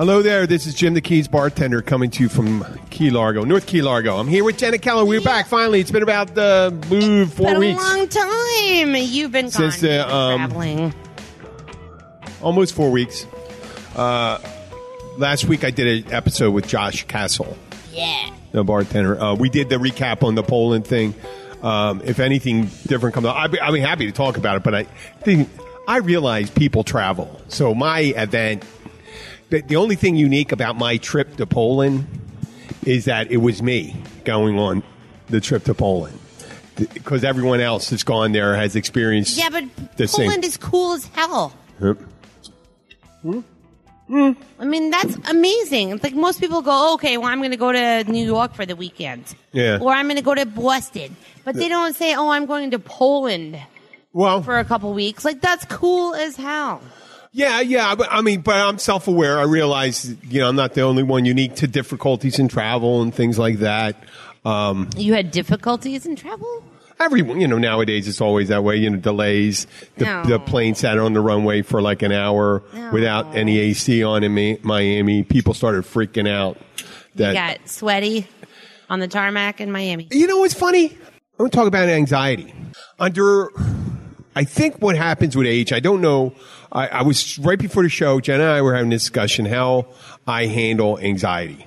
Hello there. This is Jim the Keys bartender coming to you from Key Largo, North Key Largo. I'm here with Jenna Keller. We're back finally. It's been about uh, ooh, four Been weeks, a long time. You've been gone. Since the, You've been um, traveling. almost four weeks. Uh, last week I did an episode with Josh Castle, Yeah. the bartender. Uh, we did the recap on the Poland thing. Um, if anything different comes up, I'd be, I'd be happy to talk about it. But I think I realize people travel, so my event. The, the only thing unique about my trip to Poland is that it was me going on the trip to Poland because everyone else that's gone there has experienced. Yeah, but the same- Poland is cool as hell. Yep. I mean, that's amazing. It's like most people go, okay, well, I'm going to go to New York for the weekend. Yeah. Or I'm going to go to Boston. But they don't say, oh, I'm going to Poland Well, for a couple weeks. Like, that's cool as hell. Yeah, yeah. But I mean, but I'm self-aware. I realize, you know, I'm not the only one unique to difficulties in travel and things like that. Um, You had difficulties in travel? everyone, you know, nowadays it's always that way. You know, delays. The, No. the plane sat on the runway for like an hour No. without any AC on in Mi- Miami. People started freaking out. That You got sweaty on the tarmac in Miami. You know what's funny? I want to talk about anxiety. Under, I think what happens with age, I don't know. I, I was right before the show, Jenna and I were having a discussion how I handle anxiety.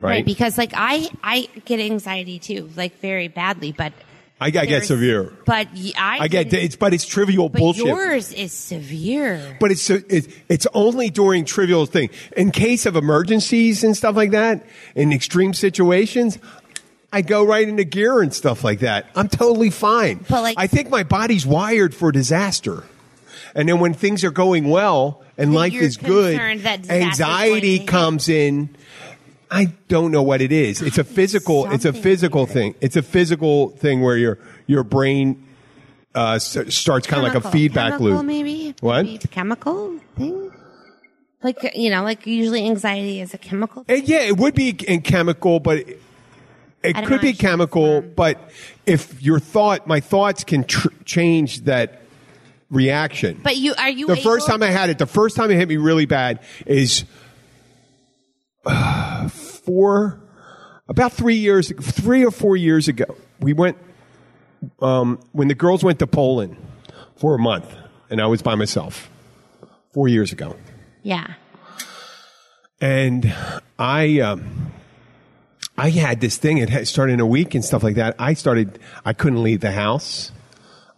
Right? Right, because like I I get anxiety too, like very badly, but I, I get severe. But I I get, it's, but it's trivial but bullshit. yours is severe. but it's, it's it's only during trivial thing. In case of emergencies and stuff like that, in extreme situations, I go right into gear and stuff like that. I'm totally fine. But, like- I think my body's wired for disaster. And then when things are going well and life is good, concerned that disaster's anxiety comes in. I don't know what it is. It's a physical. It's a physical thing. It's a physical thing where your your brain uh, s- starts kind of like a feedback chemical, loop. Maybe What? Maybe chemical thing. Like you know, like usually anxiety is a chemical. Uh, yeah, it would be in chemical, but it, it could be chemical. um, But if your thought, my thoughts can tr- change that reaction. But you are you the first time I had it, the first time it hit me really bad is uh, four, about three years, three or four years ago. We went um, when the girls went to Poland for a month, and I was by myself. Four years ago. yeah. and I um, I had this thing. It had started in a week and stuff like that. I started. I couldn't leave the house.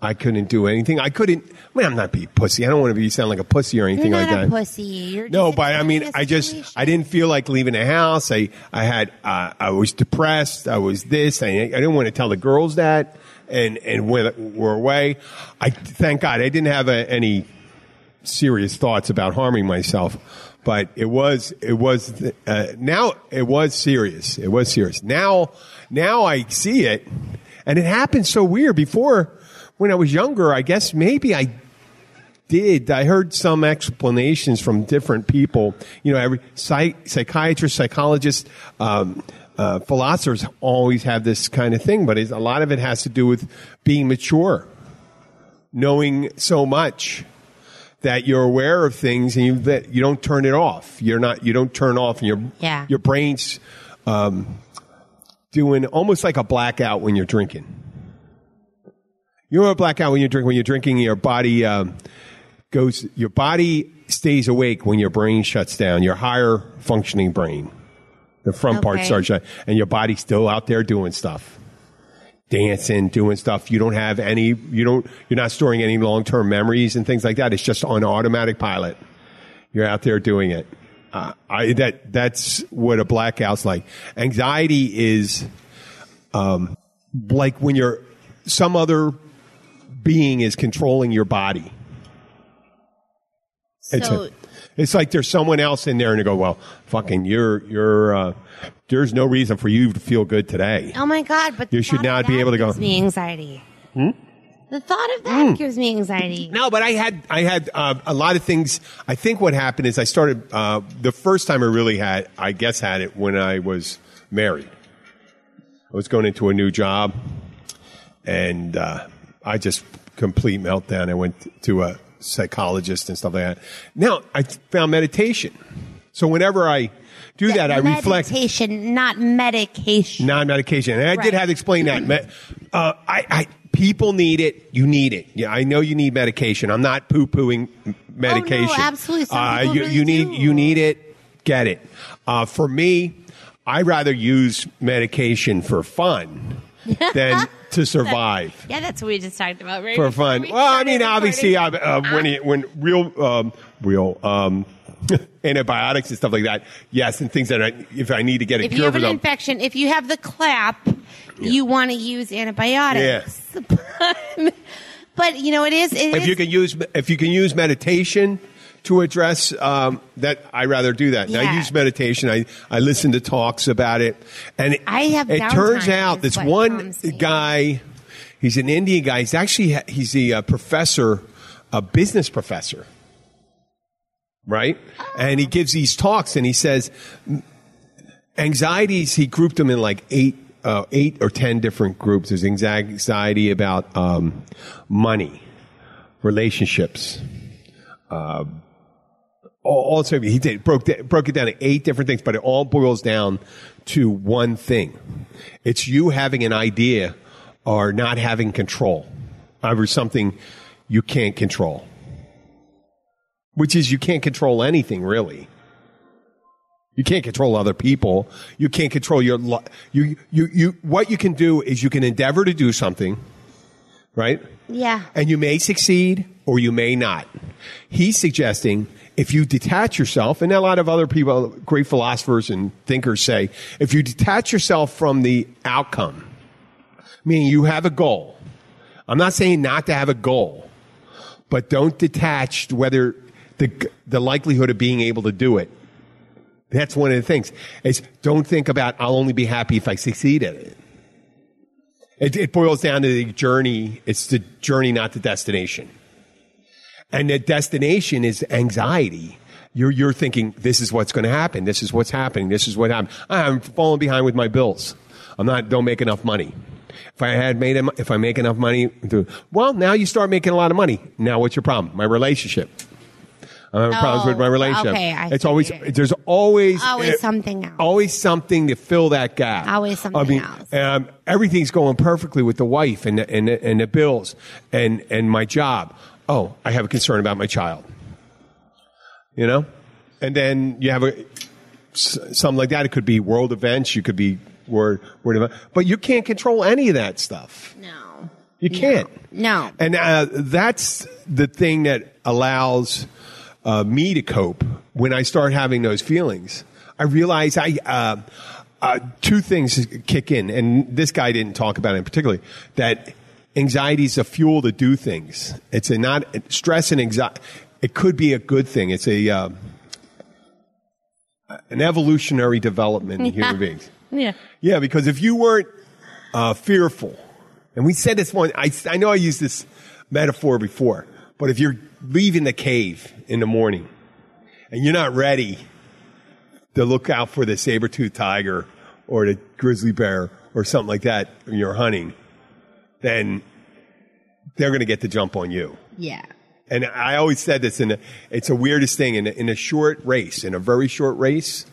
I couldn't do anything. I couldn't. I mean, I'm not being pussy. I don't want to be sound like a pussy or anything You're like not that. a pussy. You're No, just but I mean, I just. I didn't feel like leaving the house. I I had uh, I was depressed. I was this. I, I didn't want to tell the girls that, and and when we're away, I thank God I didn't have a, any serious thoughts about harming myself. But it was it was uh, now it was serious. It was serious. Now now I see it, and it happened so weird before. When I was younger, I guess maybe I did. I heard some explanations from different people. You know, every psych, psychiatrist, psychologist, um, uh, philosophers always have this kind of thing, but it's, a lot of it has to do with being mature, knowing so much that you're aware of things and you that you don't turn it off. You're not. You don't turn off, and your Yeah. your brain's um, doing almost like a blackout when you're drinking. You know a blackout when you drink when you're drinking. Your body um, goes. Your body stays awake when your brain shuts down. Your higher functioning brain, the front part Okay. starts shut, and your body's still out there doing stuff, dancing, doing stuff. You don't have any. You don't. You're not storing any long term memories and things like that. It's just on automatic pilot. You're out there doing it. Uh, I, that that's what a blackout's like. Anxiety is um, like when you're some other being is controlling your body. It's, So a- it's like there's someone else in there and you go, well, fucking, you're, you're, uh, there's no reason for you to feel good today. oh my god! But You should not be able to go, Hmm? Gives me anxiety. The thought of that gives me anxiety. No, but I had I had uh, a lot of things. I think what happened is I started uh, the first time I really had I guess had it when I was married. I was going into a new job, and uh, I just complete meltdown. I went to a psychologist and stuff like that. Now I found meditation. So whenever I do that, I reflect Meditation, not medication. non-medication, and I did have to explain that. Uh, I, I people need it. You need it. Yeah, I know you need medication. I'm not poo-pooing medication. Oh, absolutely. Some Uh, you, really you need you need it. Get it. Uh, for me, I rather use medication for fun than to survive. Yeah, that's what we just talked about. Right for fun. we Well, I mean, obviously, I, uh, when it, when real um, real um, antibiotics and stuff like that, yes, and things that I, if I need to get a if cure you have for an them, infection, if you have the clap, you want to use antibiotics. but you know, it is. It if is- you can use if you can use meditation to address um, that, I rather do that. And I use meditation. I I listen to talks about it, and it, I have It turns out is this one guy, he's an Indian guy. He's actually he's a uh, professor, a business professor. Right? And he gives these talks and he says anxieties, he grouped them in like eight, uh, eight or ten different groups. There's anxiety about um, money, relationships. Uh, all, all he did broke broke it down to eight different things, but it all boils down to one thing: it's you having an idea or not having control over something you can't control, which is you can't control anything really. You can't control other people. You can't control your li- you you you. What you can do is you can endeavor to do something, right? yeah. And you may succeed or you may not. He's suggesting if you detach yourself, and a lot of other people, great philosophers and thinkers say, if you detach yourself from the outcome, meaning you have a goal. I'm not saying not to have a goal, but don't detach whether the, the likelihood of being able to do it. That's one of the things. Is don't think about I'll only be happy if I succeed at it. It, it boils down to the journey. It's the journey, not the destination. And the destination is anxiety. You're, you're thinking, this is what's going to happen. This is what's happening. This is what happened. I'm falling behind with my bills. I'm not, don't make enough money. If I had made, if I make enough money, well, now you start making a lot of money. Now what's your problem? My relationship. I'm having problems with my Oh, relationship. okay, I it's always, there's always, Always uh, something else. Always something to fill that gap. Always something I mean, else. um, everything's going perfectly with the wife and the, and the, and the bills and and my job. Oh, I have a concern about my child. You know, and then you have a, something like that. It could be world events. You could be word word event, but you can't control any of that stuff. No. You can't. No. And uh, that's the thing that allows uh, me to cope when I start having those feelings. I realize I uh, uh, two things kick in, and this guy didn't talk about it in particular. That anxiety is a fuel to do things. It's a not stress and anxiety. It could be a good thing. It's a uh, an evolutionary development in human beings. Yeah. Yeah, because if you weren't uh, fearful, and we said this one, I, I know I used this metaphor before, but if you're leaving the cave in the morning and you're not ready to look out for the saber-toothed tiger or the grizzly bear or something like that when you're hunting, then they're going to get the jump on you. Yeah. And I always said this in a, it's a weirdest thing in a, in a short race, in a very short race.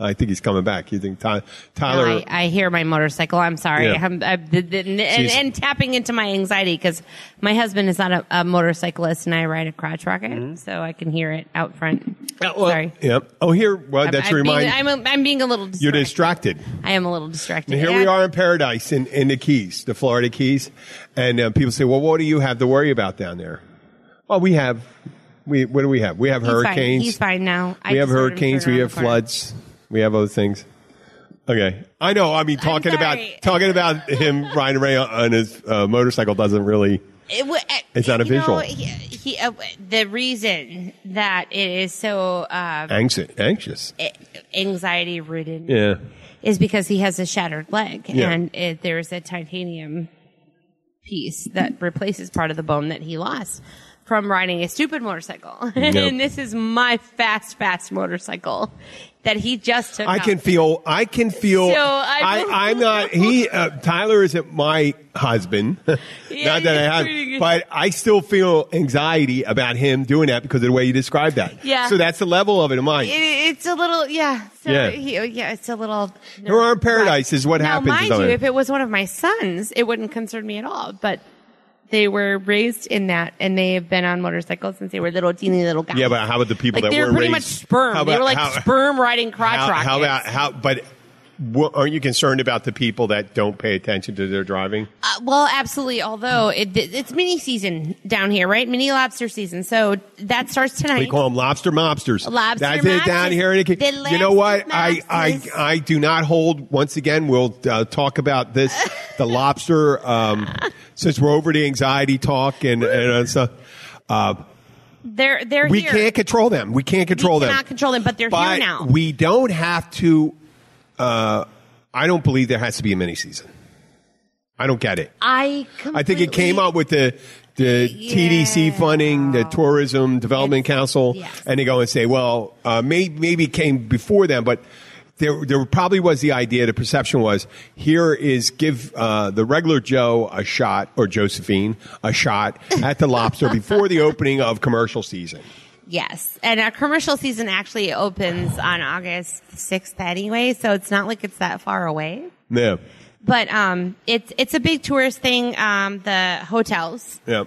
I think he's coming back. You think Ty, Tyler? No, I, I hear my motorcycle. I'm sorry. Yeah. I'm, I, the, and, She's- and tapping into my anxiety because my husband is not a, a motorcyclist and I ride a crotch rocket, so I can hear it out front. Uh, well, sorry. Yeah. Oh, here. Well, I'm- that's I'm, reminder. I'm, a, I'm being a little You're distracted. distracted. I am a little distracted. And here And we are in paradise in, in the Keys, the Florida Keys. And uh, people say, well, what do you have to worry about down there? Well, we have, we, what do we have? We have He's fine. hurricanes. He's fine now. I We have just hurricanes. We have corner. We have other things. Okay. I know. I mean, talking about, sorry. talking about him riding around on his uh, motorcycle doesn't really, It w- uh, It's not a you know, visual. he, he, uh, the reason that it is so uh, anxious. anxious. anxiety ridden Yeah. is because he has a shattered leg Yeah. and it, there's a titanium piece that replaces part of the bone that he lost from riding a stupid motorcycle, and this is my fast, fast motorcycle that he just took. I out. can feel. I can feel. So I- am not. He uh, Tyler isn't my husband. Yeah, not that I have, but I still feel anxiety about him doing that because of the way you described that. Yeah. So that's the level of it in mine. It, it's a little, yeah. So Yeah. He, yeah, it's a little. There are paradise is what now, happens. mind you, if it was one of my sons, it wouldn't concern me at all. But they were raised in that, and they have been on motorcycles since they were little teeny little guys. yeah, but how about the people like that they were weren't pretty raised? much sperm. How they were like how- sperm riding crotch How, rockets. how about how? But wha- aren't you concerned about the people that don't pay attention to their driving? Uh, well, absolutely. Although it, it's mini season down here, right? Mini lobster season. So that starts tonight. We call them lobster mobsters. Lobster That's it down here. the- you know what? I, I. I do not hold. Once again, we'll uh, talk about this. The lobster. Um, since we're over the anxiety talk and and stuff, uh, they're they're we here. can't control them. We can't control we them. cannot control them, but they're but here now. we don't have to. Uh, I don't believe there has to be a mini season. I don't get it. I I think it came up with the the TDC funding, the Tourism Development It's- Council, yes. and they go and say, well, uh, may, maybe it came before them, but there there probably was the idea. The perception was here is give uh, the regular Joe a shot or Josephine a shot at the lobster before the opening of commercial season. Yes, and our commercial season actually opens on August sixth anyway, so it's not like it's that far away. Yeah, But um, it's it's a big tourist thing. Um, the hotels yeah.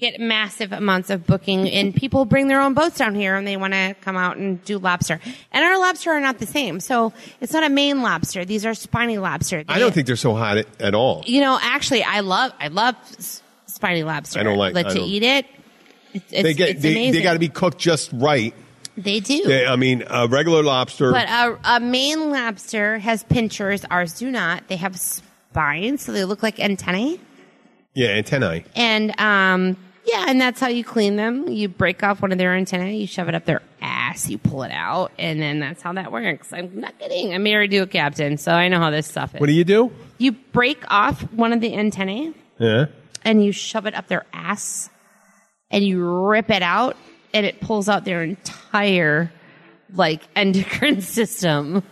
get massive amounts of booking, and people bring their own boats down here, and they want to come out and do lobster. And our lobster are not the same, so it's not a Maine lobster. These are spiny lobster. I don't think they're so hot at, at all. you know. Actually, I love I love spiny lobster. I don't like- But I to don't- eat it, it's, They get they, they got to be cooked just right. They do. They, I mean, a regular lobster. But a, a Maine lobster has pinchers. Ours do not. They have spines, so they look like antennae. yeah, antennae. And um, yeah, and that's how you clean them. You break off one of their antennae, you shove it up their ass, you pull it out, and then that's how that works. I'm not kidding. I'm married to a captain, so I know how this stuff is. What do you do? you break off one of the antennae Yeah. and you shove it up their ass, and you rip it out, and it pulls out their entire like endocrine system.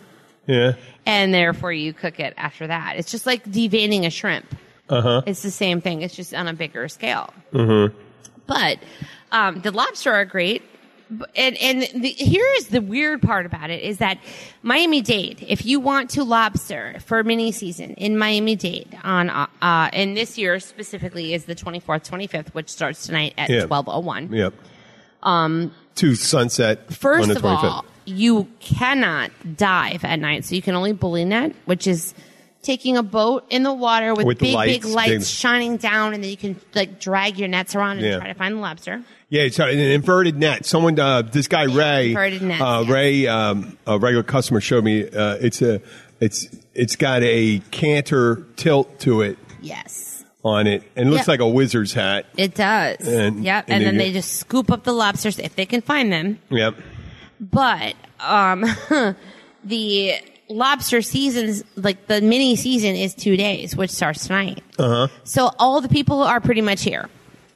Yeah. and therefore you cook it after that. It's just like deveining a shrimp. Uh-huh. It's the same thing. It's just on a bigger scale. Mm-hmm. But um, the lobster are great. And and the, here is the weird part about it is that Miami Dade. If you want to lobster for mini season in Miami Dade on uh, uh, and this year specifically is the twenty fourth, twenty fifth, which starts tonight at Yeah. twelve oh one. Yep. Um, to sunset. on First of 25th. all, you cannot dive at night, so you can only bully net, which is taking a boat in the water with, With big, lights, big lights big- shining down, and then you can like drag your nets around and Yeah. try to find the lobster. Yeah, it's an inverted net. Someone, uh, this guy Ray, inverted nets, uh, yeah. Ray, um, a regular customer showed me. Uh, it's a, it's, it's got a canter tilt to it Yes, on it, and it looks Yeah. like a wizard's hat. it does. And- yep, and and, then you- they just scoop up the lobsters if they can find them. Yep. But um, the lobster seasons, like the mini season, is two days, which starts tonight. Uh huh. So all the people are pretty much here.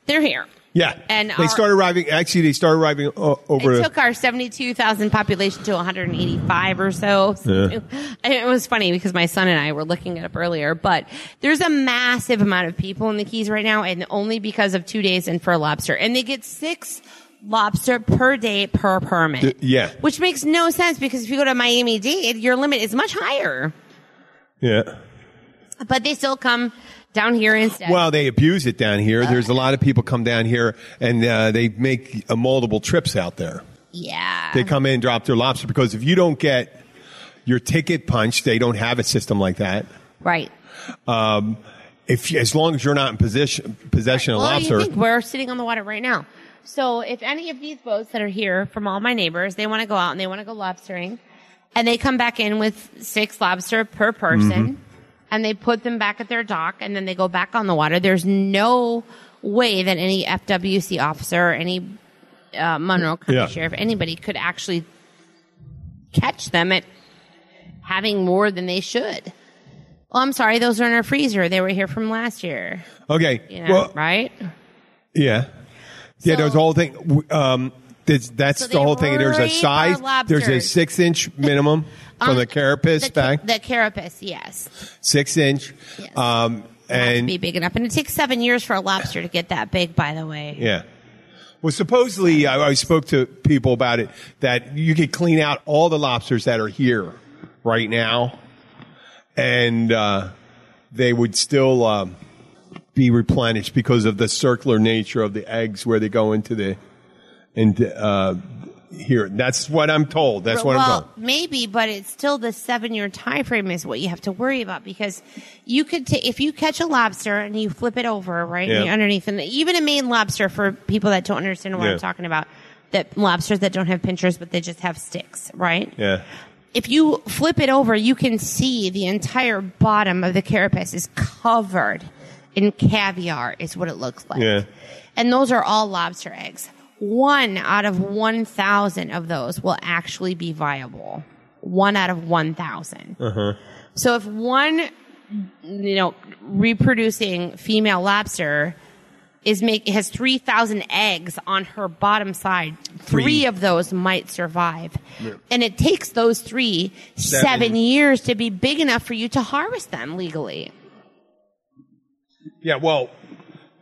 They're here. Yeah. And they our- started arriving. Actually, they started arriving over. It took our 72,000 population to 185 or so. So It was funny because my son and I were looking it up earlier, but there's a massive amount of people in the Keys right now and only because of two days in for a lobster. And they get six lobster per day per permit. D- yeah. Which makes no sense because if you go to Miami Dade, your limit is much higher. yeah. But they still come down here instead. Well, they abuse it down here. There's a lot of people come down here and uh, they make uh, multiple trips out there. yeah. They come in and drop their lobster because if you don't get your ticket punched, they don't have a system like that. right. Um, if as long as you're not in possession possession of Well, lobster, you think we're sitting on the water right now. So if any of these boats that are here from all my neighbors, they want to go out and they want to go lobstering, and they come back in with six lobster per person, Mm-hmm. And they put them back at their dock, and then they go back on the water. There's no way that any FWC officer, or any uh, Monroe County Yeah. sheriff, anybody could actually catch them at having more than they should. Well, I'm sorry, those are in our freezer. They were here from last year. okay. You know, well, right? yeah. Yeah, So- there's a whole thing. Um, that's that's So the whole thing. There's a size. There's a six inch minimum from Um, the carapace the, back. The carapace, yes. Six inch. Yes. Um, It has to and be big enough, and it takes seven years for a lobster to get that big. By the way, yeah. Well, supposedly, I, I spoke to people about it that you could clean out all the lobsters that are here right now, and uh, they would still um, be replenished because of the circular nature of the eggs where they go into the and uh, here. That's what I'm told. That's what I'm well, told. maybe, but it's still the seven-year time frame is what you have to worry about because you could ta- if you catch a lobster and you flip it over right Yeah. underneath, and even a Maine lobster for people that don't understand what Yeah. I'm talking about, that lobsters that don't have pinchers but they just have sticks, right? Yeah. if you flip it over, you can see the entire bottom of the carapace is covered in caviar, is what it looks like. Yeah. And those are all lobster eggs. One out of 1,000 of those will actually be viable. One out of 1,000. Uh-huh. So if one, you know, reproducing female lobster is make has 3,000 eggs on her bottom side. Three, Three. of those might survive. And it takes those three Seven. seven years to be big enough for you to harvest them legally. Yeah, well,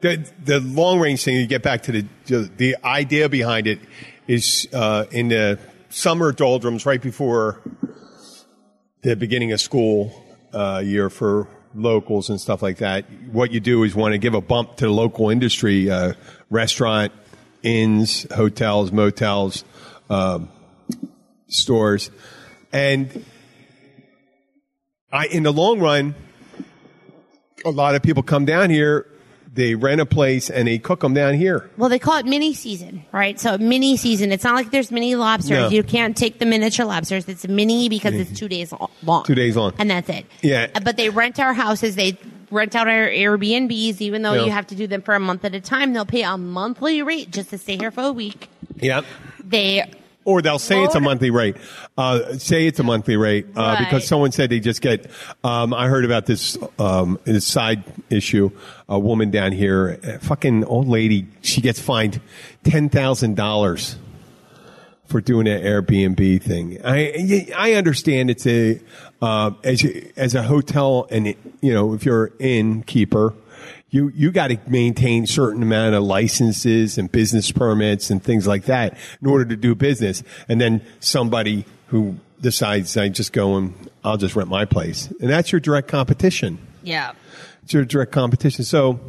the the long range thing. You get back to the the idea behind it is uh, in the summer doldrums, right before the beginning of school uh, year for locals and stuff like that. What you do is want to give a bump to the local industry, uh, restaurant, inns, hotels, motels, um, stores, and I in the long run a lot of people come down here, they rent a place and they cook them down here. Well, they call it mini season, right? So mini season. It's not like there's mini lobsters. No. You can't take the miniature lobsters. It's mini because it's two days long. Two days long. And that's it. Yeah. Uh, But they rent our houses. They rent out our Airbnbs, even though Yeah. you have to do them for a month at a time. They'll pay a monthly rate just to stay here for a week. Yep. They Or they'll say it's a monthly rate. Uh, say it's a monthly rate uh, Right. because someone said they just get. Um, I heard about this um, this side issue. A woman down here, a fucking old lady, she gets fined ten thousand dollars for doing an Airbnb thing. I I understand it's a uh, as a, as a hotel and you know if you're an innkeeper, you you got to maintain certain amount of licenses and business permits and things like that in order to do business. And then somebody who decides I just go and I'll just rent my place, and that's your direct competition. yeah. It's your direct competition. So,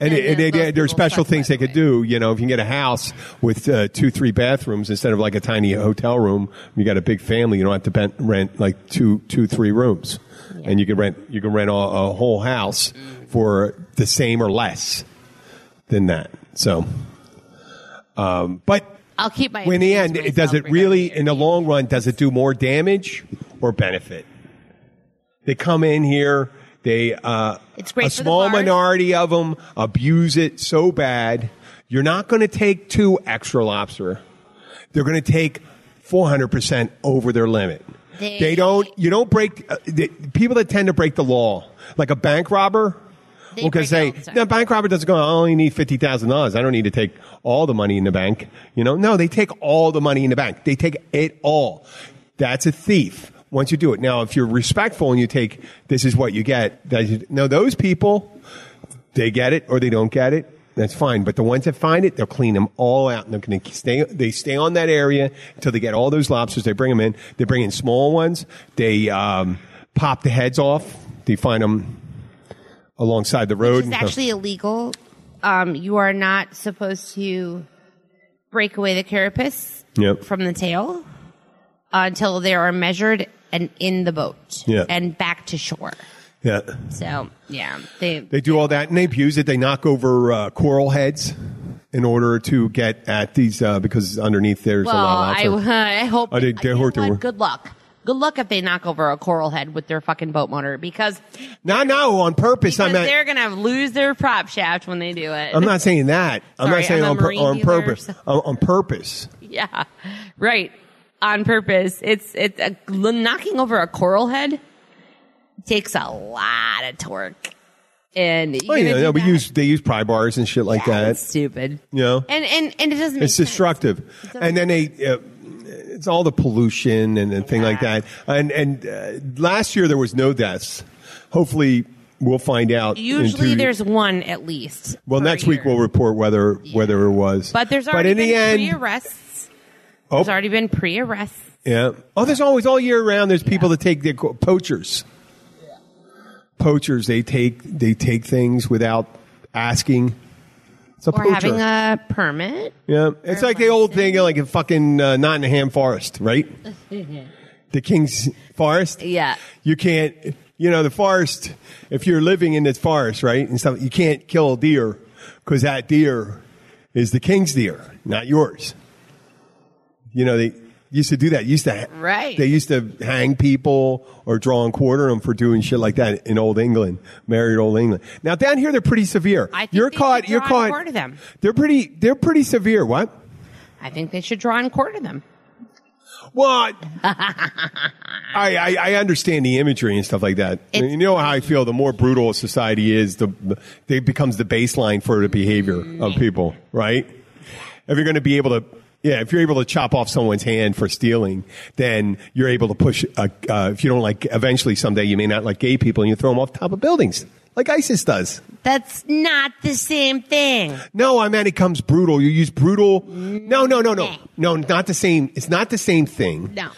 and, And it, then it, those it- there's special things they the could do. You know, if you can get a house with uh, two, three bathrooms instead of like a tiny hotel room, you got a big family. You don't have to rent like two, two, three rooms, and you can rent you can rent a, a whole house for the same or less than that. So, um, but I'll keep my. in the end, it does it really in the long run? Does it do more damage or benefit? They come in here. They uh, It's great a small minority of them abuse it so bad. You're not going to take two extra lobster. They're going to take 400 percent over their limit. They- They, don't. You don't break. Uh, the, people that tend to break the law, like a bank robber. They Well, because they, the bank robber doesn't go, I only need $50,000. I don't need to take all the money in the bank. You know, no, they take all the money in the bank. They take it all. That's a thief once you do it. Now, if you're respectful and you take, this is what you get. That is, no, those people, they get it or they don't get it. That's fine. But the ones that find it, they'll clean them all out. And they're going to stay, they stay on that area until they get all those lobsters. They bring them in. They bring in small ones. They, um, pop the heads off. They find them alongside the road. And- actually illegal. Um, you are not supposed to break away the carapace Yep. from the tail until they are measured and in the boat Yeah. and back to shore. Yeah. So yeah, they They do all that and they abuse it. They knock over uh, coral heads in order to get at these uh, because underneath there's well, a lot I, of lobster. I hope. Oh, they- you know what? Good luck. Good luck if they knock over a coral head with their fucking boat motor because, No, no, on purpose. I'm not. they're gonna lose their prop shaft when they do it. I'm not saying that. I'm not saying I'm on, pur- on purpose. so- On, on purpose. Yeah, right. On purpose. It's it's a, knocking over a coral head takes a lot of torque. And you're Oh yeah, no, we use they use pry bars and shit like Yeah, that. stupid. You know, And and and it doesn't. it's destructive. doesn't- And then they, uh, it's all the pollution and, and thing like that. And and uh, last year there was no deaths. Hopefully, we'll find out. Usually, there's one at least. Well, next week we'll report whether whether it was. But there's already in been the end, pre-arrests. oh, There's already been pre-arrests. yeah. Oh, there's always all year round. There's people that take the poachers. Poachers, they take they take things without asking. It's a Or poacher. having a permit. Yeah, it's like the old thing, like in fucking uh, Nottingham Forest, right? the King's Forest. Yeah. You can't, you know, the forest. If you're living in this forest, right, and stuff, you can't kill a deer because that deer is the king's deer, not yours. You know, they used to do that. Used to, Right. They used to hang people or draw and quarter them for doing shit like that in old England, married old England. Now down here, they're pretty severe. I think you're they caught. You're and caught. quarter them. They're pretty. They're pretty severe. What? I think they should draw and quarter them. What? I, I I understand the imagery and stuff like that. It's- you know how I feel. The more brutal a society is, the it becomes the baseline for the behavior of mm-hmm. people. Right? If you're going to be able to. Yeah, if you're able to chop off someone's hand for stealing, then you're able to push. Uh, uh, if you don't like, eventually someday you may not like gay people, and you throw them off top of buildings, like ISIS does. That's not the same thing. No, I meant it comes brutal. You use brutal. No, no, no, no, no. Not the same. It's not the same thing. No.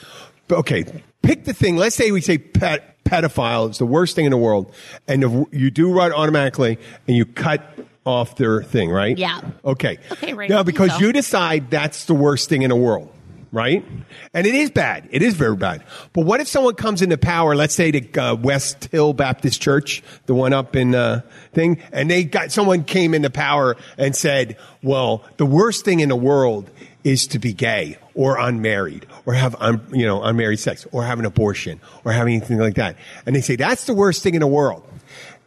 But okay, pick the thing. Let's say we say pet, pedophile is the worst thing in the world, and if you do right automatically, and you cut off their thing, right? Yeah. Okay. Okay, right. Now, because So. you decide that's the worst thing in the world, right? And it is bad. It is very bad. But what if someone comes into power? Let's say the uh, West Hill Baptist Church, the one up in uh, thing, and they got someone came into power and said, "Well, the worst thing in the world is to be gay or unmarried or have un, you know unmarried sex or have an abortion or have anything like that." And they say that's the worst thing in the world.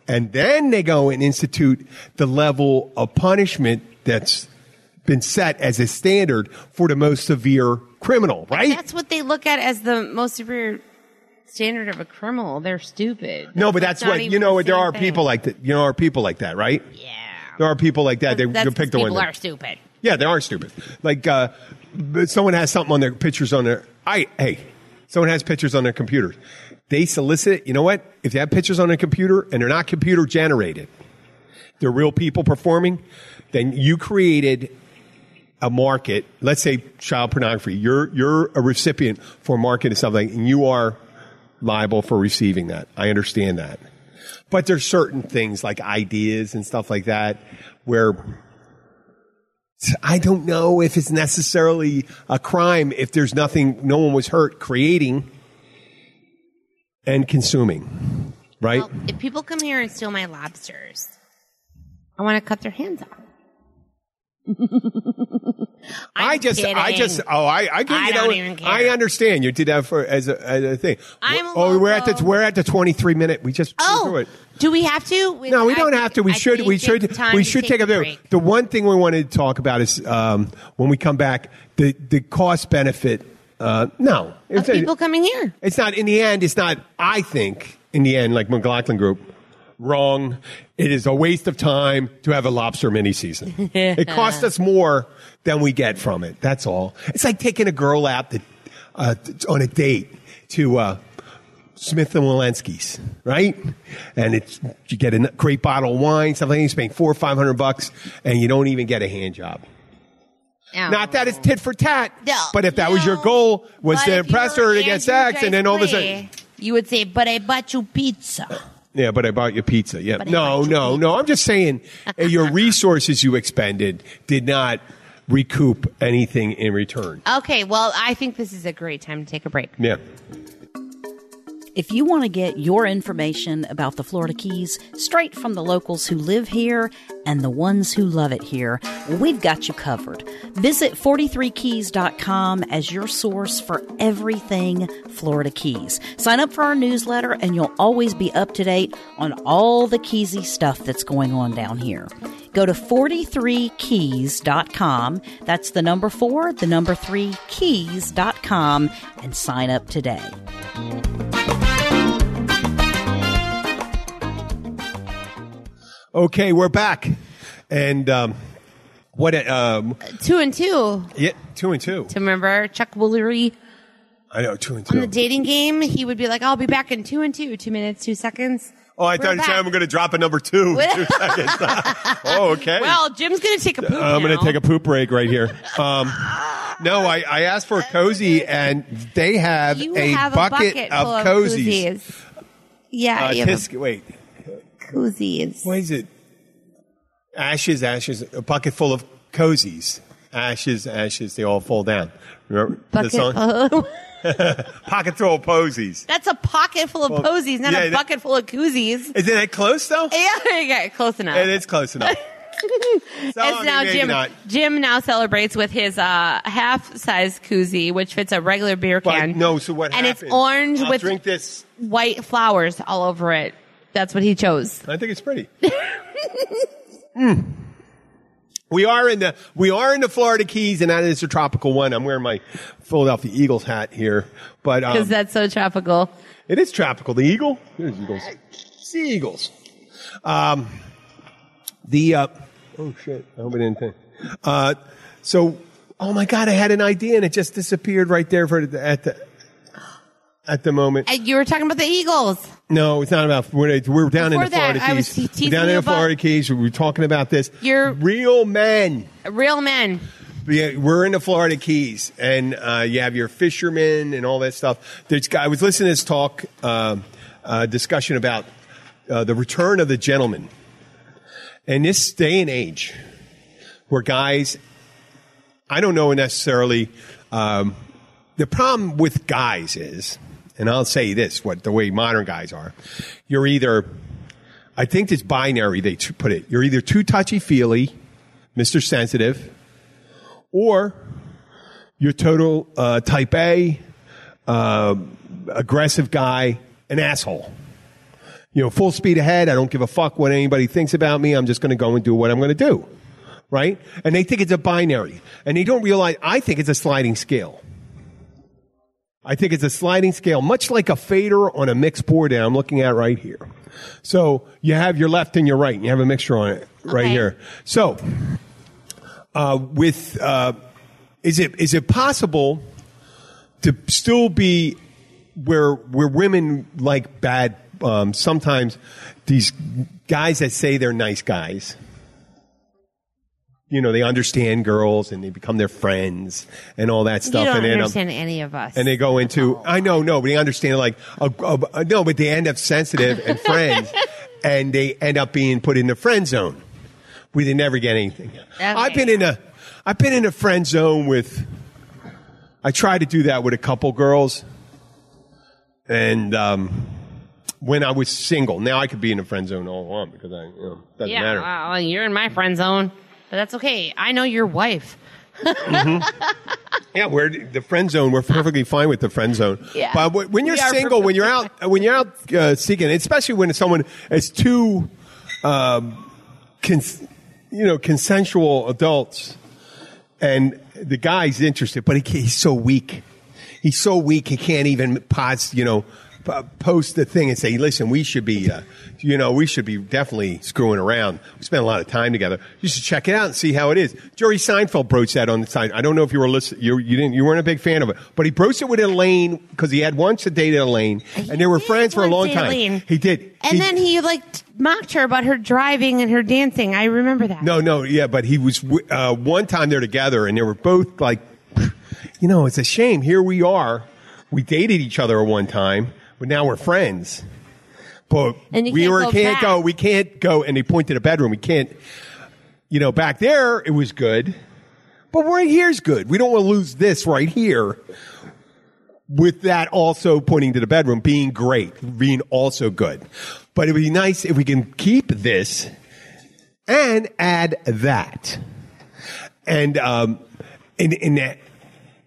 And then they go and institute the level of punishment that's been set as a standard for the most severe criminal, right? That's what they look at as the most severe standard of a criminal. They're stupid. no, but that's what, you know, the there are thing. people like that. You know, are people like that, right? Yeah. There are people like that. They, you pick the people one. are stupid. Yeah, they are stupid. Like, uh, but someone has something on their pictures on their, I, hey, someone has pictures on their computer. They solicit, you know what? If you have pictures on a computer and they're not computer generated, they're real people performing, then you created a market, let's say child pornography. You're, you're a recipient for market something and you are liable for receiving that. I understand that. But there's certain things like ideas and stuff like that where I don't know if it's necessarily a crime if there's nothing, no one was hurt creating and consuming, right? Well, if people come here and steal my lobsters, I want to cut their hands off. I just, I just, oh, I, I, get, I you don't know, even care. I understand you did that for as a, as a thing. I'm a oh, we're at the, we're at the 23 minute. We just Oh, it. do we have to? No, we I don't have to. We I should. We should. We should take a break. break. The one thing we wanted to talk about is um, when we come back, the the cost benefit. Uh, no, Of It's a- people coming here. It's not in the end. It's not. I think in the end, like McLaughlin Group, wrong. It is a waste of time to have a lobster mini season. it costs us more than we get from it. That's all. It's like taking a girl out that, uh, on a date to. Uh, Smith and Wollensky's, right? And it's you get a great bottle of wine, something you spend four or five hundred bucks, and you don't even get a hand job. Oh. Not that it's tit for tat, No, but if that was your goal was But to impress her to get sex, and then all of a sudden, you would say, "But I bought you pizza." Yeah, but I bought you pizza. Yeah. But No, no, pizza. no. I'm just saying uh, your resources you expended did not recoup anything in return. Okay, well, I think this is a great time to take a break. Yeah. If you want to get your information about the Florida Keys straight from the locals who live here and the ones who love it here, we've got you covered. Visit 43keys.com as your source for everything Florida Keys. Sign up for our newsletter and you'll always be up to date on all the Keysy stuff that's going on down here. Go to 43keys.com. That's the number four, the number three, keys.com, and sign up today. Okay, we're back, and um, what? Um, Two and two. yeah, two and two. To remember Chuck Woolery I know two and two. on the dating game, he would be like, "I'll be back in two and two, two minutes, two seconds." Oh, I thought you said. I'm going to drop a number two. in two seconds. oh, okay. Well, Jim's gonna take a poop. I'm going to take a poop break right here. Um, no, I, I asked for a cozy, and they have, You a, have bucket a bucket of full of cozies. koozies. Yeah, Uh, you have tis- wait, a koozies. what is it? Ashes, ashes, a bucket full of cozies. Ashes, ashes, they all fall down. Remember the song? Pocket full of posies. That's a pocket full of Well, posies, not yeah, a that- bucket full of koozies. Isn't that close though? Yeah, yeah, close enough. It is close enough. So, It's now Jim. not. Jim now celebrates with his uh, half-size koozie, which fits a regular beer But can. no, so what And happened? it's orange I'll with drink this. white flowers all over it. That's what he chose. I think it's pretty. Mm. We are in the we are in the Florida Keys, and that is a tropical one. I'm wearing my Philadelphia Eagles hat here, but Because um, that's so tropical. it is tropical. The eagle, here's eagles, sea eagles. Um, the uh, oh shit, I hope I didn't think. Uh, so, oh my god, I had an idea and it just disappeared right there for the, at the at the moment. And you were talking about the Eagles. No, it's not about. We're, we're down Before in the that, Florida I was Keys. te- we're down teasing in you the about- Florida Keys. We were talking about this. You're- real men. Real men. Yeah, we're in the Florida Keys, and uh, you have your fishermen and all that stuff. There's, I was listening to this talk, um uh, discussion about uh, the return of the gentleman. In this day and age, where guys, I don't know necessarily. Um, the problem with guys is, and I'll say this: what the way modern guys are, you're either. I think it's binary. They put it. You're either too touchy feely, Mister Sensitive, or you're total uh, type A, uh, aggressive guy, an asshole. You know, full speed ahead. I don't give a fuck what anybody thinks about me. I'm just going to go and do what I'm going to do. Right? And they think it's a binary. And they don't realize, I think it's a sliding scale. I think it's a sliding scale, much like a fader on a mixed board that I'm looking at right here. So you have your left and your right, and you have a mixture on it right Okay. here. So, uh, with uh, is it is it possible to still be where where women like bad um, sometimes these guys that say they're nice guys you know they understand girls and they become their friends and all that stuff. you don't and then, um, understand any of us. and they go into I know no but they understand like a, a, no but they end up sensitive and friends and they end up being put in the friend zone where they never get anything. I've been in a I've been in a friend zone with I tried to do that with a couple girls and um, when I was single. Now I could be in a friend zone all I want because I you know doesn't yeah, matter. well, you're in my friend zone, but that's okay. I know your wife. Yeah, we're the friend zone. We're perfectly fine with the friend zone. Yeah. But when you're single, when you're out, when you're out uh, seeking, especially when someone is too, um, cons- you know, consensual adults, and the guy's interested, but he, he's so weak. He's so weak. He can't even pause, you know, post the thing and say, "Listen, we should be, uh, you know, we should be definitely screwing around. We spent a lot of time together. You should check it out and see how it is." Jerry Seinfeld broached that on the side. I don't know if you were listening. You, you didn't. You weren't a big fan of it, but he broached it with Elaine because he had once dated Elaine, and they were friends for a long time. Elaine. He did. And He- then he like mocked her about her driving and her dancing. I remember that. No, no, yeah, but he was uh, one time they're together, and they were both like, you know, it's a shame. Here we are. We dated each other at one time, but now we're friends. But we can't were go can't back. go. We can't go. And they point to the bedroom. We can't. You know, back there it was good, but right here's good. We don't want to lose this right here. With that also pointing to the bedroom being great, being also good. But it would be nice if we can keep this and add that. And um, in in that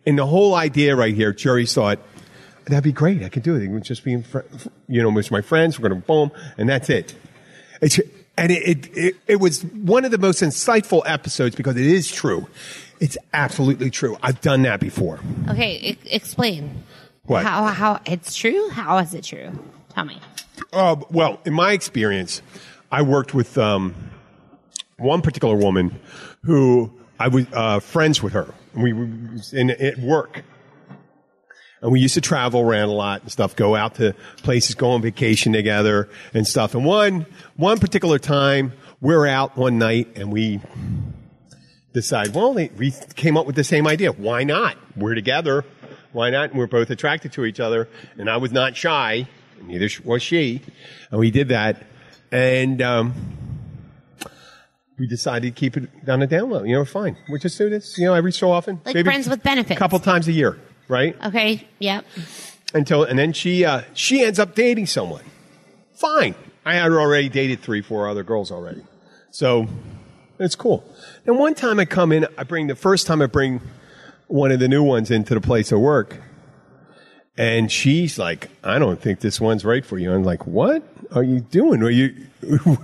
in the whole idea right here, Jerry thought that'd be great. I could do it. It would just be, in fr- you know, with my friends. We're going to boom, and that's it. It's, and it, it, it, it was one of the most insightful episodes because it is true. It's absolutely true. I've done that before. Okay, e- explain. What? How how it's true? How is it true? Tell me. Uh, well, in my experience, I worked with um, one particular woman who I was uh, friends with her. We were in at work. And we used to travel around a lot and stuff, go out to places, go on vacation together and stuff. And one, one particular time, we're out one night and we decide, well, we came up with the same idea. Why not? We're together. Why not? And we're both attracted to each other. And I was not shy. Neither was she. And we did that. And, um, we decided to keep it on a down low. You know, fine. We just do this, you know, every so often. Like Maybe friends with benefits. A couple times a year, right? Okay. Yep. until and then she uh, she ends up dating someone. Fine, I had already dated three, four other girls already, so it's cool. And one time I come in, I bring the first time I bring one of the new ones into the place of work, and she's like, "I don't think this one's right for you." I'm like, "What are you doing? Are you?"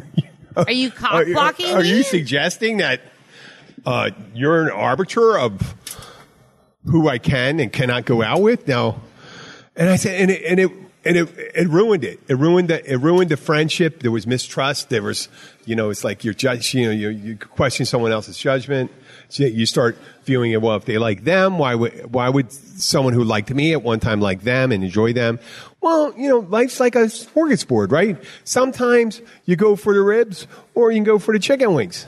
Are you cock Are, blocking are you suggesting that uh, you're an arbiter of who I can and cannot go out with now? And I said, and it, and it, and it, it ruined it. It ruined the, it ruined the friendship. There was mistrust. There was, you know, it's like you're judge, you know, you, you question someone else's judgment. So you start viewing it, well, if they like them, why would, why would someone who liked me at one time like them and enjoy them? Well, you know, life's like a smorgasbord, right? Sometimes you go for the ribs or you can go for the chicken wings.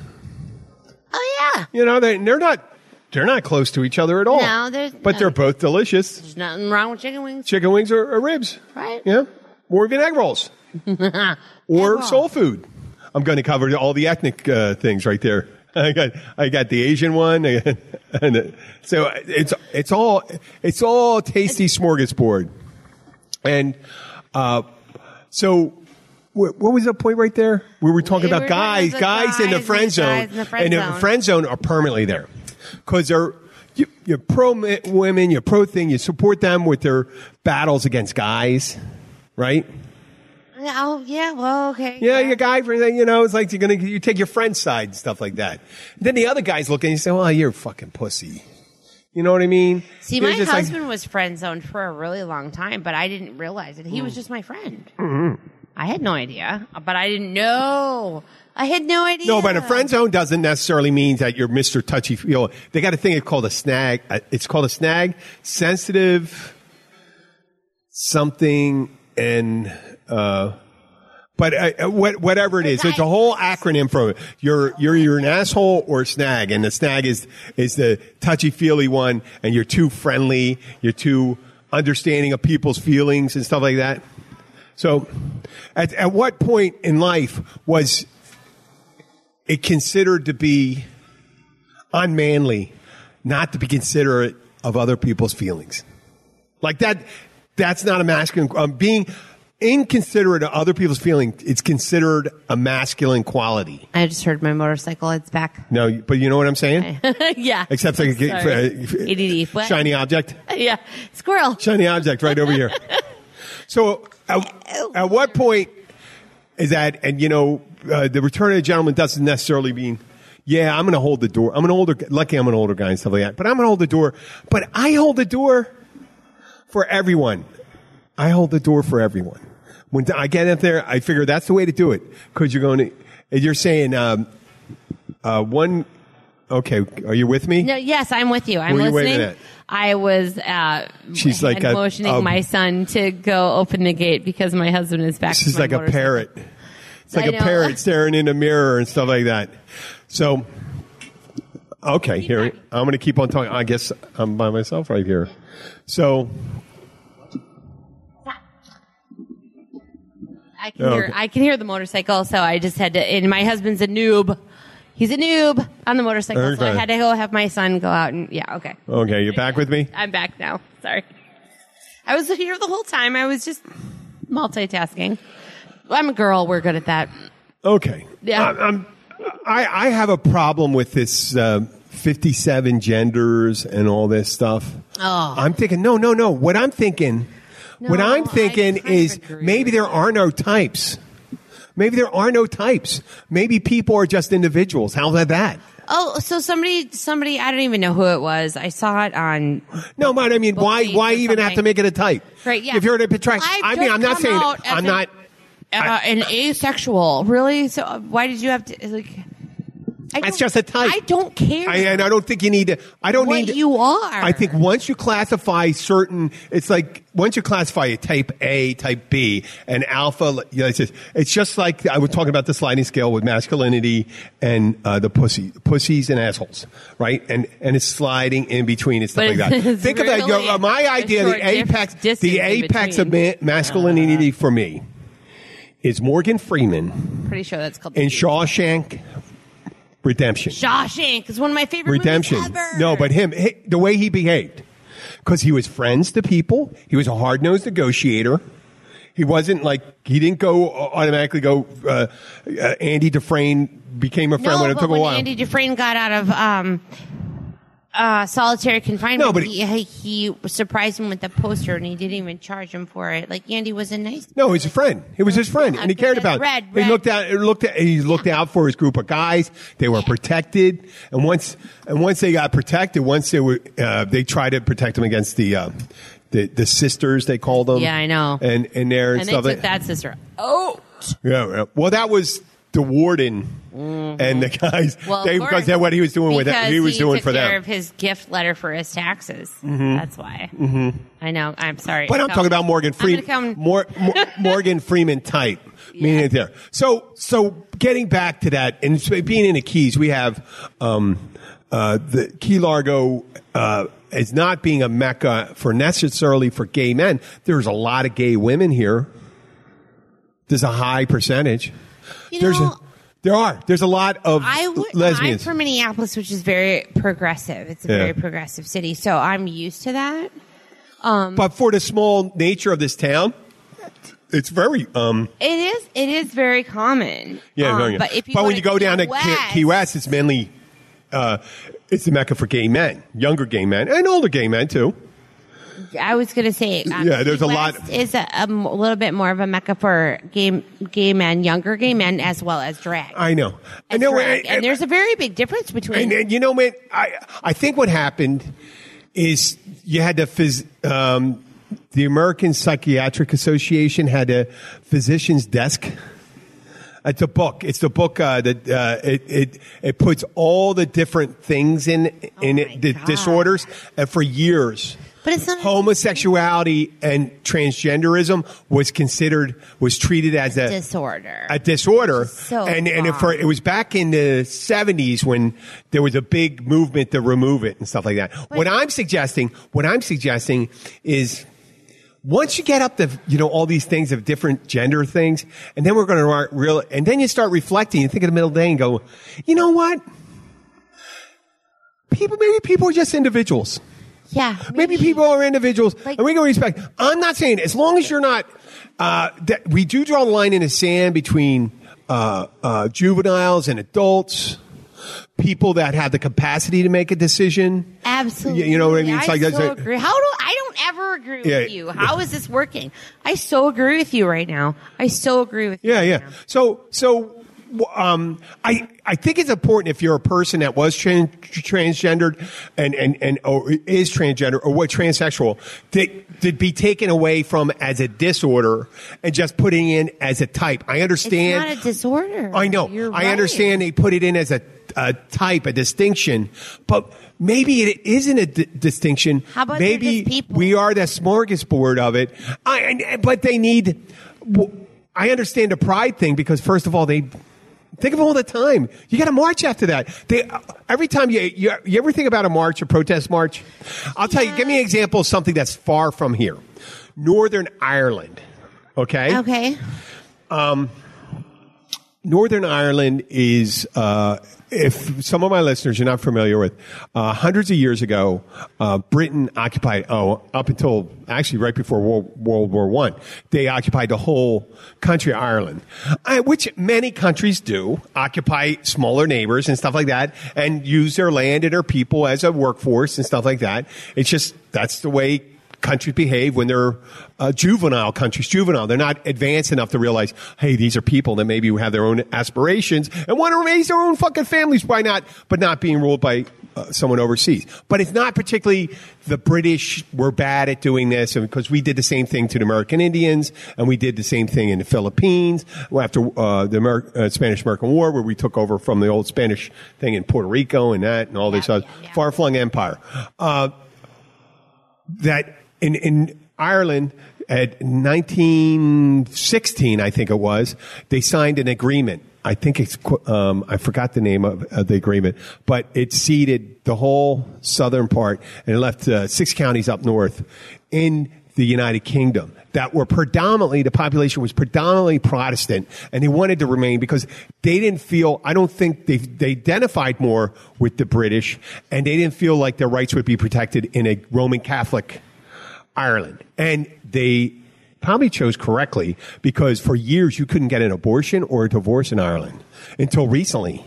Oh yeah. You know, they, they're not, they're not close to each other at all. No, there's- but no. they're both delicious. There's nothing wrong with chicken wings, Chicken wings or, or ribs. right? Yeah. Or even egg rolls. or roll. soul food. I'm going to cover all the ethnic uh, things right there. I got I got the Asian one, and, so it's it's all it's all tasty smorgasbord. And uh, so, wh- what was the point right there? We were talking We about were guys, about guys in the friend zone, the friend and the friend zone are permanently there because they're. You, you're pro women, you're pro thing, you support them with their battles against guys, right? Oh yeah. Well, okay. Yeah, your guy for you know, it's like you're gonna you take your friend's side and stuff like that. then the other guys look and you say, "Well, you're a fucking pussy." You know what I mean? See, You're my just like- husband was friend zoned for a really long time, but I didn't realize it. He Mm. was just my friend. Mm-hmm. I had no idea, but I didn't know. I had no idea. no, but a friend zone doesn't necessarily mean that you're Mr. Touchy. You know, they got a thing called a snag. uh, It's called a snag, sensitive, something, and uh, but uh, uh, what, whatever it is, it's a whole acronym for it. You're you're you're an asshole or a snag, and the snag is is the touchy feely one, and you're too friendly, you're too understanding of people's feelings and stuff like that. So, at at what point in life was it considered to be unmanly not to be considerate of other people's feelings? Like that, that's not a masculine. Um, being inconsiderate of other people's feelings, it's considered a masculine quality. I just heard my motorcycle. It's back. No, but you know what I'm saying? yeah. Except like a. What? shiny object, Yeah. Squirrel. shiny object right over here. So, at, at what point is that? And you know, uh, the return of the gentleman doesn't necessarily mean. Yeah, I'm going to hold the door. I'm an older, lucky I'm an older guy and stuff like that. But I'm going to hold the door. But I hold the door for everyone. I hold the door for everyone. When I get up there, I figure that's the way to do it because you're going to. You're saying um, uh, one. Okay, are you with me? No, yes, I'm with you. I'm are you listening. I was uh, She's like hand a- motioning a- my son to go open the gate because my husband is back. She's like a parrot. It's like I a know. parrot staring in a mirror and stuff like that. So, okay, here I'm going to keep on talking. I guess I'm by myself right here. So, I can hear. Okay. I can hear the motorcycle, so I just had to. And my husband's a noob. He's a noob on the motorcycle, so I had to go have my son go out and yeah. Okay, okay, you're back with me? I'm back now. Sorry, I was here the whole time. I was just multitasking. I'm a girl. We're good at that. Okay. Yeah. I, I'm, I, I have a problem with this uh, 57 genders and all this stuff. Oh. I'm thinking, no, no, no. What I'm thinking, what No, I'm I thinking kind of is agree maybe with there are no types. Maybe there are no types. Maybe people are just individuals. How about that? Oh, so somebody, somebody, I don't even know who it was. I saw it on. No, but I mean, why why or even have to something. make it a type? Right, yeah. If you're to try, I've I mean, I'm not come saying out as I'm a- not uh, an asexual. Really? So uh, why did you have to like? I That's just a type. I don't care. I, and I don't think you need to. I don't What need. to- you are. I think once you classify certain, it's like once you classify a type A, type B, and alpha. You know, it's just, it's just like I was talking about the sliding scale with masculinity and uh, the pussy, pussies and assholes, right? And and it's sliding in between and stuff But like that. it's Think of that. really Your, my idea, the apex, the apex of ma- masculinity for me is Morgan Freeman Pretty sure that's called in Shawshank Redemption. Shawshank is one of my favorite Redemption. movies ever. No, but him, he- the way he behaved, because he was friends to people. He was a hard nosed negotiator. He wasn't like he didn't go uh, automatically go. Uh, uh, Andy Dufresne became a friend no, when it but took a when while. Andy Dufresne got out of um, uh, solitary confinement, No, but- he, he surprised him with the poster, and he didn't even charge him for it. Like Andy was a nice. no, he's a friend. He was his friend, Yeah, and he cared about. red, He red. looked out. Looked at. He looked out for his group of guys. They were protected, and once and once they got protected, once they were, uh, they tried to protect them against the. Uh, the, the sisters they called them Yeah, I know. and and there and, And they took that sister. Oh, Yeah, yeah. Well, that was the warden and the guys. Mm-hmm. well, they, because that's what he was doing with He was doing took for care them. of his gift letter for his taxes. That's why. Mm-hmm. I know. I'm sorry. But I'm talking about Morgan Freeman. come- Mor- Mor- Morgan Freeman type. Meaning it there. So, so getting back to that, and being in the Keys, we have um, uh, the Key Largo uh, is not being a mecca for necessarily for gay men. There's a lot of gay women here. There's a high percentage. You There's know, a, there are. There's a lot of I would, lesbians. I'm from Minneapolis, which is very progressive. It's a Yeah. very progressive city, so I'm used to that. Um, But for the small nature of this town, it's very um It is. It is very common. yeah. Um, very, but if you but when you go Key down to Key- Key West, it's mainly uh, it's the mecca for gay men, younger gay men, and older gay men too. I was going to say, um, Yeah, there's Key a lot- West Is a, a little bit more of a mecca for gay gay men, younger gay men, as well as drag. I know. I know. drag. and- and there's a very big difference between. and, and you know, man, I I think what happened is you had the phys, um, the American Psychiatric Association had a physician's desk. It's a book. It's the book uh, that uh, it, it it puts all the different things in in Oh it, the God. disorders, and for years. But it's not- homosexuality and transgenderism was considered was treated as a disorder. a disorder. So and and for, it was back in the 70s when there was a big movement to remove it and stuff like that. what I'm suggesting, what I'm suggesting is once you get up to, you know, all these things of different gender things, and then we're going to real, and then you start reflecting, you think of the middle of the day and go, you know what? People, maybe people are just individuals. Yeah, Maybe people are individuals, Like- and we can respect. I'm not saying as long as you're not. Uh, that we do draw a line in the sand between uh, uh, juveniles and adults, people that have the capacity to make a decision. Absolutely. You- you know what I mean? It's I like so that's agree. How do I don't ever agree with Yeah. you? How is this working? I so agree with you right now. I so agree with you. Yeah, right yeah. now. So, so, um, I, I think it's important if you're a person that was tran- transgendered and, and, and, or is transgender or what transsexual that, to be taken away from as a disorder and just putting in as a type. I It's understand. not a disorder. I know. You're I right. understand they put it in as a, a type, a distinction, but maybe it isn't a d- distinction. How about maybe we are the smorgasbord of it. I, and- but they need. w- I understand the pride thing because first of all, they think of all the time. You got to march after that. They every time you, you you ever think about a march, a protest march. I'll tell you. Give me an example of something that's far from here. Northern Ireland. Okay. Okay. Northern Ireland is, uh, if some of my listeners you're not familiar with, uh, hundreds of years ago, uh, Britain occupied, oh, up until actually right before World, World War One, they occupied the whole country of Ireland, uh, which many countries do, occupy smaller neighbors and stuff like that, and use their land and their people as a workforce and stuff like that. It's just, that's the way countries behave when they're uh, juvenile countries, juvenile. They're not advanced enough to realize, hey, these are people that maybe have their own aspirations and want to raise their own fucking families. Why not? But not being ruled by uh, someone overseas. But it's not particularly the British were bad at doing this because we did the same thing to the American Indians and we did the same thing in the Philippines after uh, the Amer- uh, Spanish American War where we took over from the old Spanish thing in Puerto Rico and that and all this Yeah, other yeah, yeah. far flung empire. Uh, that in, in Ireland at 1916, I think it was, they signed an agreement. I think it's, um, I forgot the name of, of the agreement, but it ceded the whole southern part and it left uh, six counties up north in the United Kingdom that were predominantly, the population was predominantly Protestant and they wanted to remain because they didn't feel, I don't think they, they identified more with the British and they didn't feel like their rights would be protected in a Roman Catholic Ireland. And they probably chose correctly because for years you couldn't get an abortion or a divorce in Ireland until recently.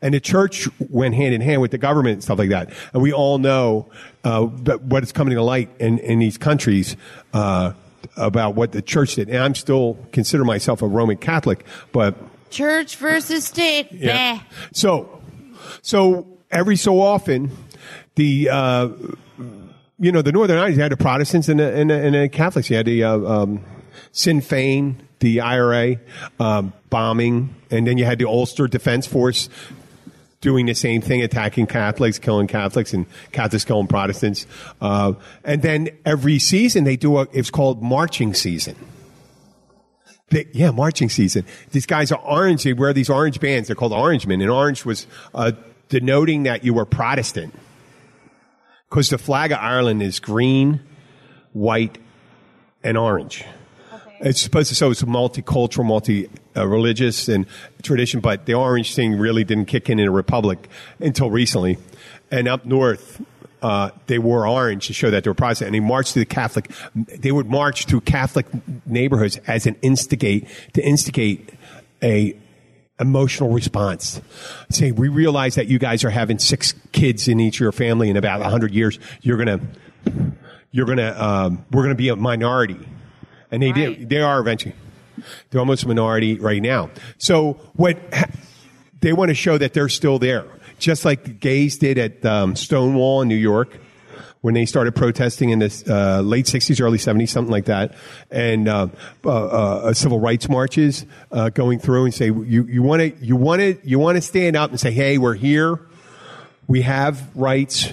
And the church went hand in hand with the government and stuff like that. And we all know uh, what is coming to light in, in these countries uh, about what the church did. And I'm still consider myself a Roman Catholic, but Church versus state. yeah. Bah. So, so every so often, the uh, you know the Northern Ireland you had the Protestants and the, and the, and the Catholics. You had the uh, um, Sinn Féin, the IRA um, bombing, and then you had the Ulster Defense Force doing the same thing, attacking Catholics, killing Catholics, and Catholics killing Protestants. Uh, and then every season they do a. It's called marching season. They, yeah, marching season. These guys are orange. They wear these orange bands. They're called Orangemen. And orange was uh, denoting that you were Protestant. Because the flag of Ireland is green, white, and orange. It's supposed to show it's multicultural, multi-religious and tradition, but the orange thing really didn't kick in in a republic until recently. And up north, uh, they wore orange to show that they were Protestant, and they marched to the Catholic. They would march through Catholic neighborhoods as an instigate to instigate a emotional response. Say, we realize that you guys are having six kids in each of your family in about hundred years. You're gonna, you're gonna, um, we're gonna be a minority, and they Right. did. They are eventually. They're almost a minority right now. So what they want to show that they're still there, just like the gays did at um, Stonewall in New York when they started protesting in the uh, late 60s, early 70s, something like that, and uh, uh, uh, civil rights marches uh, going through and say you you want to you want to you want to stand up and say, hey, we're here, we have rights.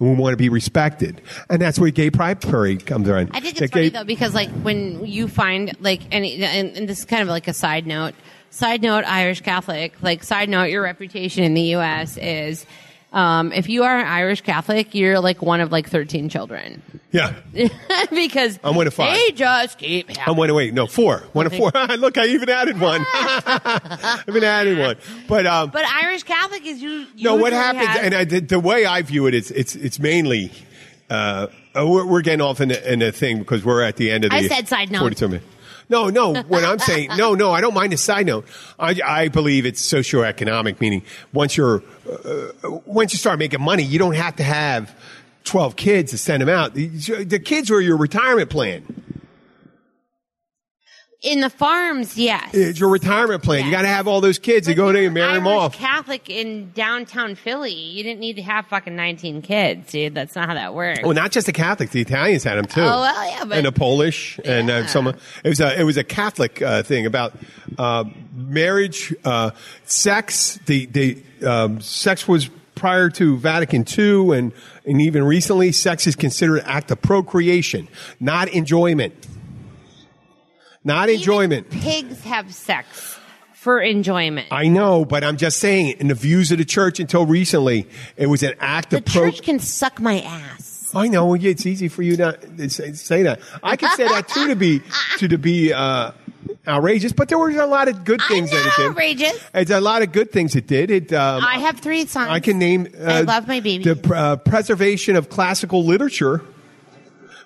And we want to be respected, and that's where gay pride parade comes in. I think it's funny gay- though because like when you find like any and, and this is kind of like a side note. Side note, Irish Catholic. Like side note, your reputation in the U.S. is um, if you are an Irish Catholic, you're like one of like 13 children Yeah, because I'm one of five. They just keep I'm happening. one. Wait, no, four. One of four. Look, I even added one. I've been adding one, but um, But Irish Catholic is you. no. What happens? have- And I, the, the way I view it, it is, it's it's mainly. Uh, uh, we're, we're getting off in a, in the thing because we're at the end of the. I said side note. 42 minutes. No, no. What I'm saying, no, no. I don't mind a side note. I, I believe it's socioeconomic, meaning once you're uh, once you start making money, you don't have to have 12 kids to send them out. The, the kids are your retirement plan. In the farms, yes. It's your retirement plan. You got to have all those kids to go in and marry them Irish off. Catholic in downtown Philly. You didn't need to have fucking 19 kids, dude. That's not how that works. Well, not just the Catholics; the Italians had them too. Oh, well, yeah, but- and the Polish and uh, some, it was a it was a Catholic uh, thing about uh, marriage, uh, sex. The the um, sex was prior to Vatican II, and and even recently, sex is considered an act of procreation, not enjoyment. Not enjoyment. Even pigs have sex for enjoyment. I know, but I'm just saying, in the views of the church until recently, it was an act the of pro. church can suck my ass. I know yeah, it's easy for you not to say, say that. I could say that too to be to to be uh, outrageous, but there were a lot of good things that it did. outrageous. It's a lot of good things it did. It. Um, I have three sons. I can name. Uh, I love my baby. The uh, preservation of classical literature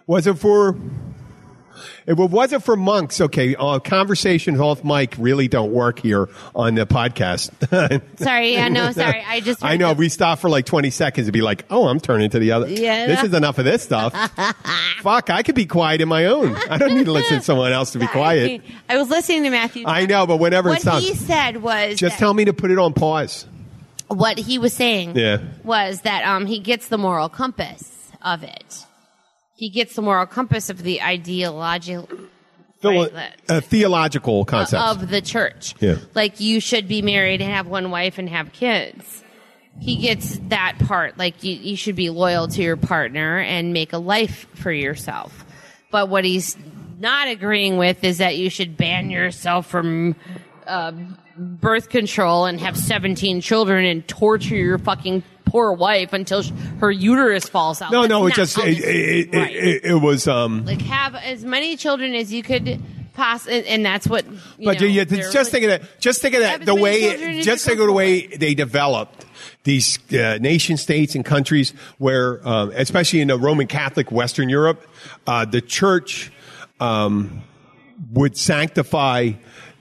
wasn't for If it wasn't for monks, okay, uh, conversations off mic really don't work here on the podcast. Sorry, yeah, no, sorry. I just I know we stop for like 20 seconds to be like, oh, I'm turning to the other. Yeah. This is enough of this stuff. Fuck, I could be quiet in my own. I don't need to listen to someone else to be quiet. I was listening to Matthew. I know, but whenever what it's not, he said was just that- tell me to put it on pause. what he was saying Yeah. was that um, he gets the moral compass of it. He gets the moral compass of the ideological Philo- Right, uh, theological concept of the church. Yeah. Like you should be married and have one wife and have kids. He gets that part. Like you, you should be loyal to your partner and make a life for yourself. But what he's not agreeing with is that you should ban yourself from uh, birth control and have 17 children and torture your fucking poor wife until sh- her uterus falls out. no, That's no, it just it, it, right it, it was. Um, like have as many children as you could pass, and, and that's what. You But know, yeah, just think of that. Just think of that. The way, just think of the way they developed these uh, nation states and countries where, um, especially in the Roman Catholic Western Europe, uh, the church um, would sanctify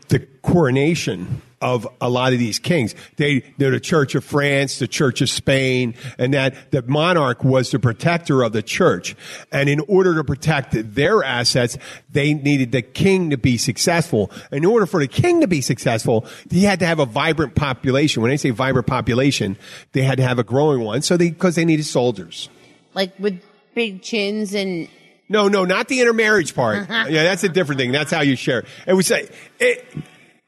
the coronation of a lot of these kings. They, they're the Church of France, the Church of Spain, and that the monarch was the protector of the church. And in order to protect their assets, they needed the king to be successful. In order for the king to be successful, he had to have a vibrant population. When I say vibrant population, they had to have a growing one. So they, because they needed soldiers. like with big chins and No, no, not the intermarriage part. yeah, that's a different thing. That's how you share. It was say it.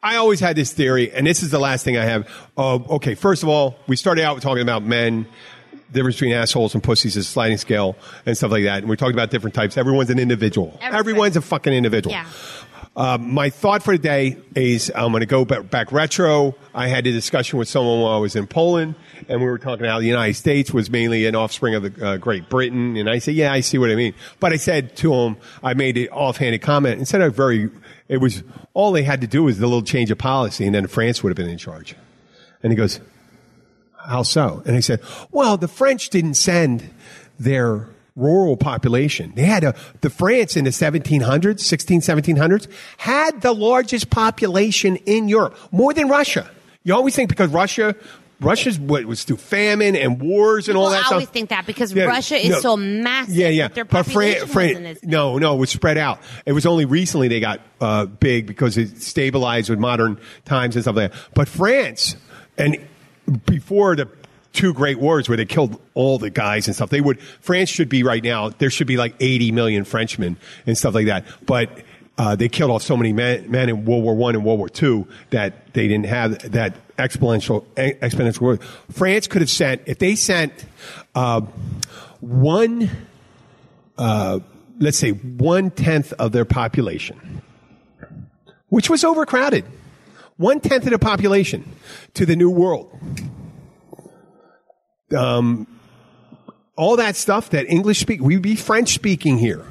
I always had this theory, and this is the last thing I have. Uh, okay, first of all, we started out talking about men, difference between assholes and pussies, a sliding scale, and stuff like that. And we talked about different types. Everyone's an individual. Everybody. Everyone's a fucking individual. Yeah. Uh, my thought for the day is I'm going to go back, back retro. I had a discussion with someone while I was in Poland, and we were talking how the United States was mainly an offspring of the uh, Great Britain. And I said, yeah, I see what I mean. But I said to him, I made an offhanded comment instead of very, it was all they had to do was the little change of policy, and then France would have been in charge. And he goes, how so? And I said, well, the French didn't send their rural population. They had a, the France in the 1700s, 16, 1700s, had the largest population in Europe, more than Russia. You always think because Russia, Russia's what was through famine and wars and all Well, that I stuff. always think that because Yeah, Russia is no. so massive. Yeah, yeah. But But Fran- Fran- no, no, it was spread out. It was only recently they got uh, big because it stabilized with modern times and stuff like that. But France, and before the two great wars where they killed all the guys and stuff, they would, France should be right now, there should be like 80 million Frenchmen and stuff like that. But uh, they killed off so many men, men in World War One and World War Two that they didn't have that exponential exponential growth. France could have sent if they sent uh, one, uh, let's say one tenth of their population, which was overcrowded, one tenth of the population to the New World. Um, all that stuff that English speak, we'd be French speaking here.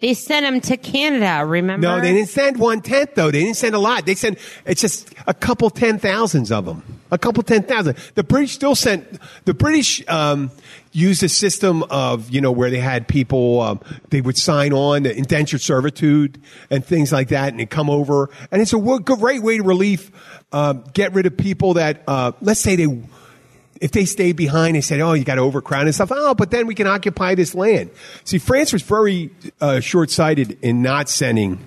They sent them to Canada. Remember? No, they didn't send one tenth though. They didn't send a lot. They sent it's just a couple ten thousands of them. A couple ten thousand. The British still sent. The British um, used a system of you know where they had people um, they would sign on indentured servitude and things like that, and they come over, and it's a great way to relieve, um, get rid of people that uh, let's say they if they stayed behind and said, "Oh, you got to overcrowd and stuff," oh, but then we can occupy this land. See, France was very uh, short-sighted in not sending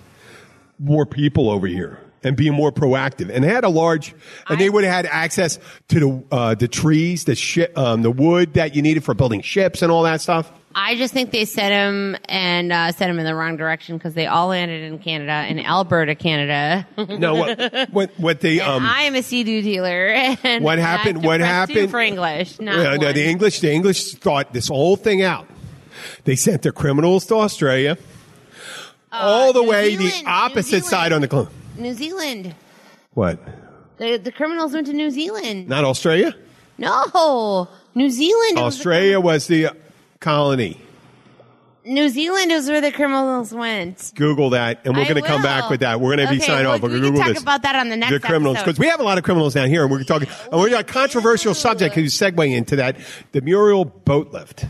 more people over here and being more proactive. And they had a large, and they would have had access to the uh, the trees, the shi um, the wood that you needed for building ships and all that stuff. I just think they sent him and uh, sent him in the wrong direction because they all landed in Canada, in Alberta, Canada. No, what what what they um. I am a sea-doo dealer. And What happened- what happened- for English? Not Yeah, no, the English, the English thought this whole thing out. They sent their criminals to Australia, all the Uh, New way Zealand, the opposite side on the globe. New Zealand. What? The, the criminals went to New Zealand. Not Australia? No, New Zealand. was the Australia was the colony. New Zealand is where the criminals went. Google that, and we're going to come back with that. We're going to be Okay, signing well, off. We're we going to Google talk this. about that on the next the criminals because we have a lot of criminals down here, and we're talking. And we're got a controversial subject who's segueing into that: the Mariel boat lift.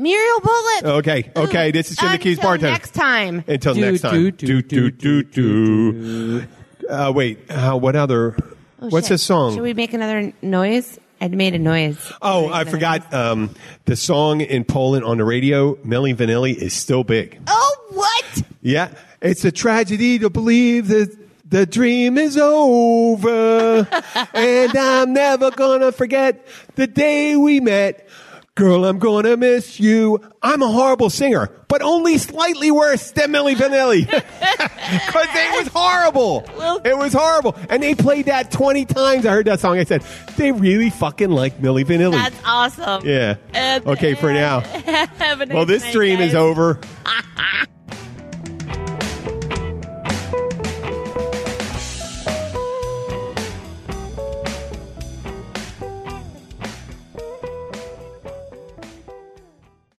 Mariel Bullet. Okay, okay. This is Jim the Keys Until bartender. Next time. Until Do, next time. do, Do do, do do do. Uh, wait. Uh, what other? Oh, what's shit. this song? Should we make another noise? I made a noise. Oh, I another forgot. noise. Um, the song in Poland on the radio, Milli Vanilli, is still big. Oh, what? Yeah, it's a tragedy to believe that the dream is over, and I'm never gonna forget the day we met. Girl, I'm gonna miss you. I'm a horrible singer, but only slightly worse than Milli Vanilli. Because it was horrible. It was horrible. And they played that 20 times. I heard that song. I said, they really fucking like Milli Vanilli. That's awesome. yeah. Okay, for now. Have a nice Well, this night, dream is over.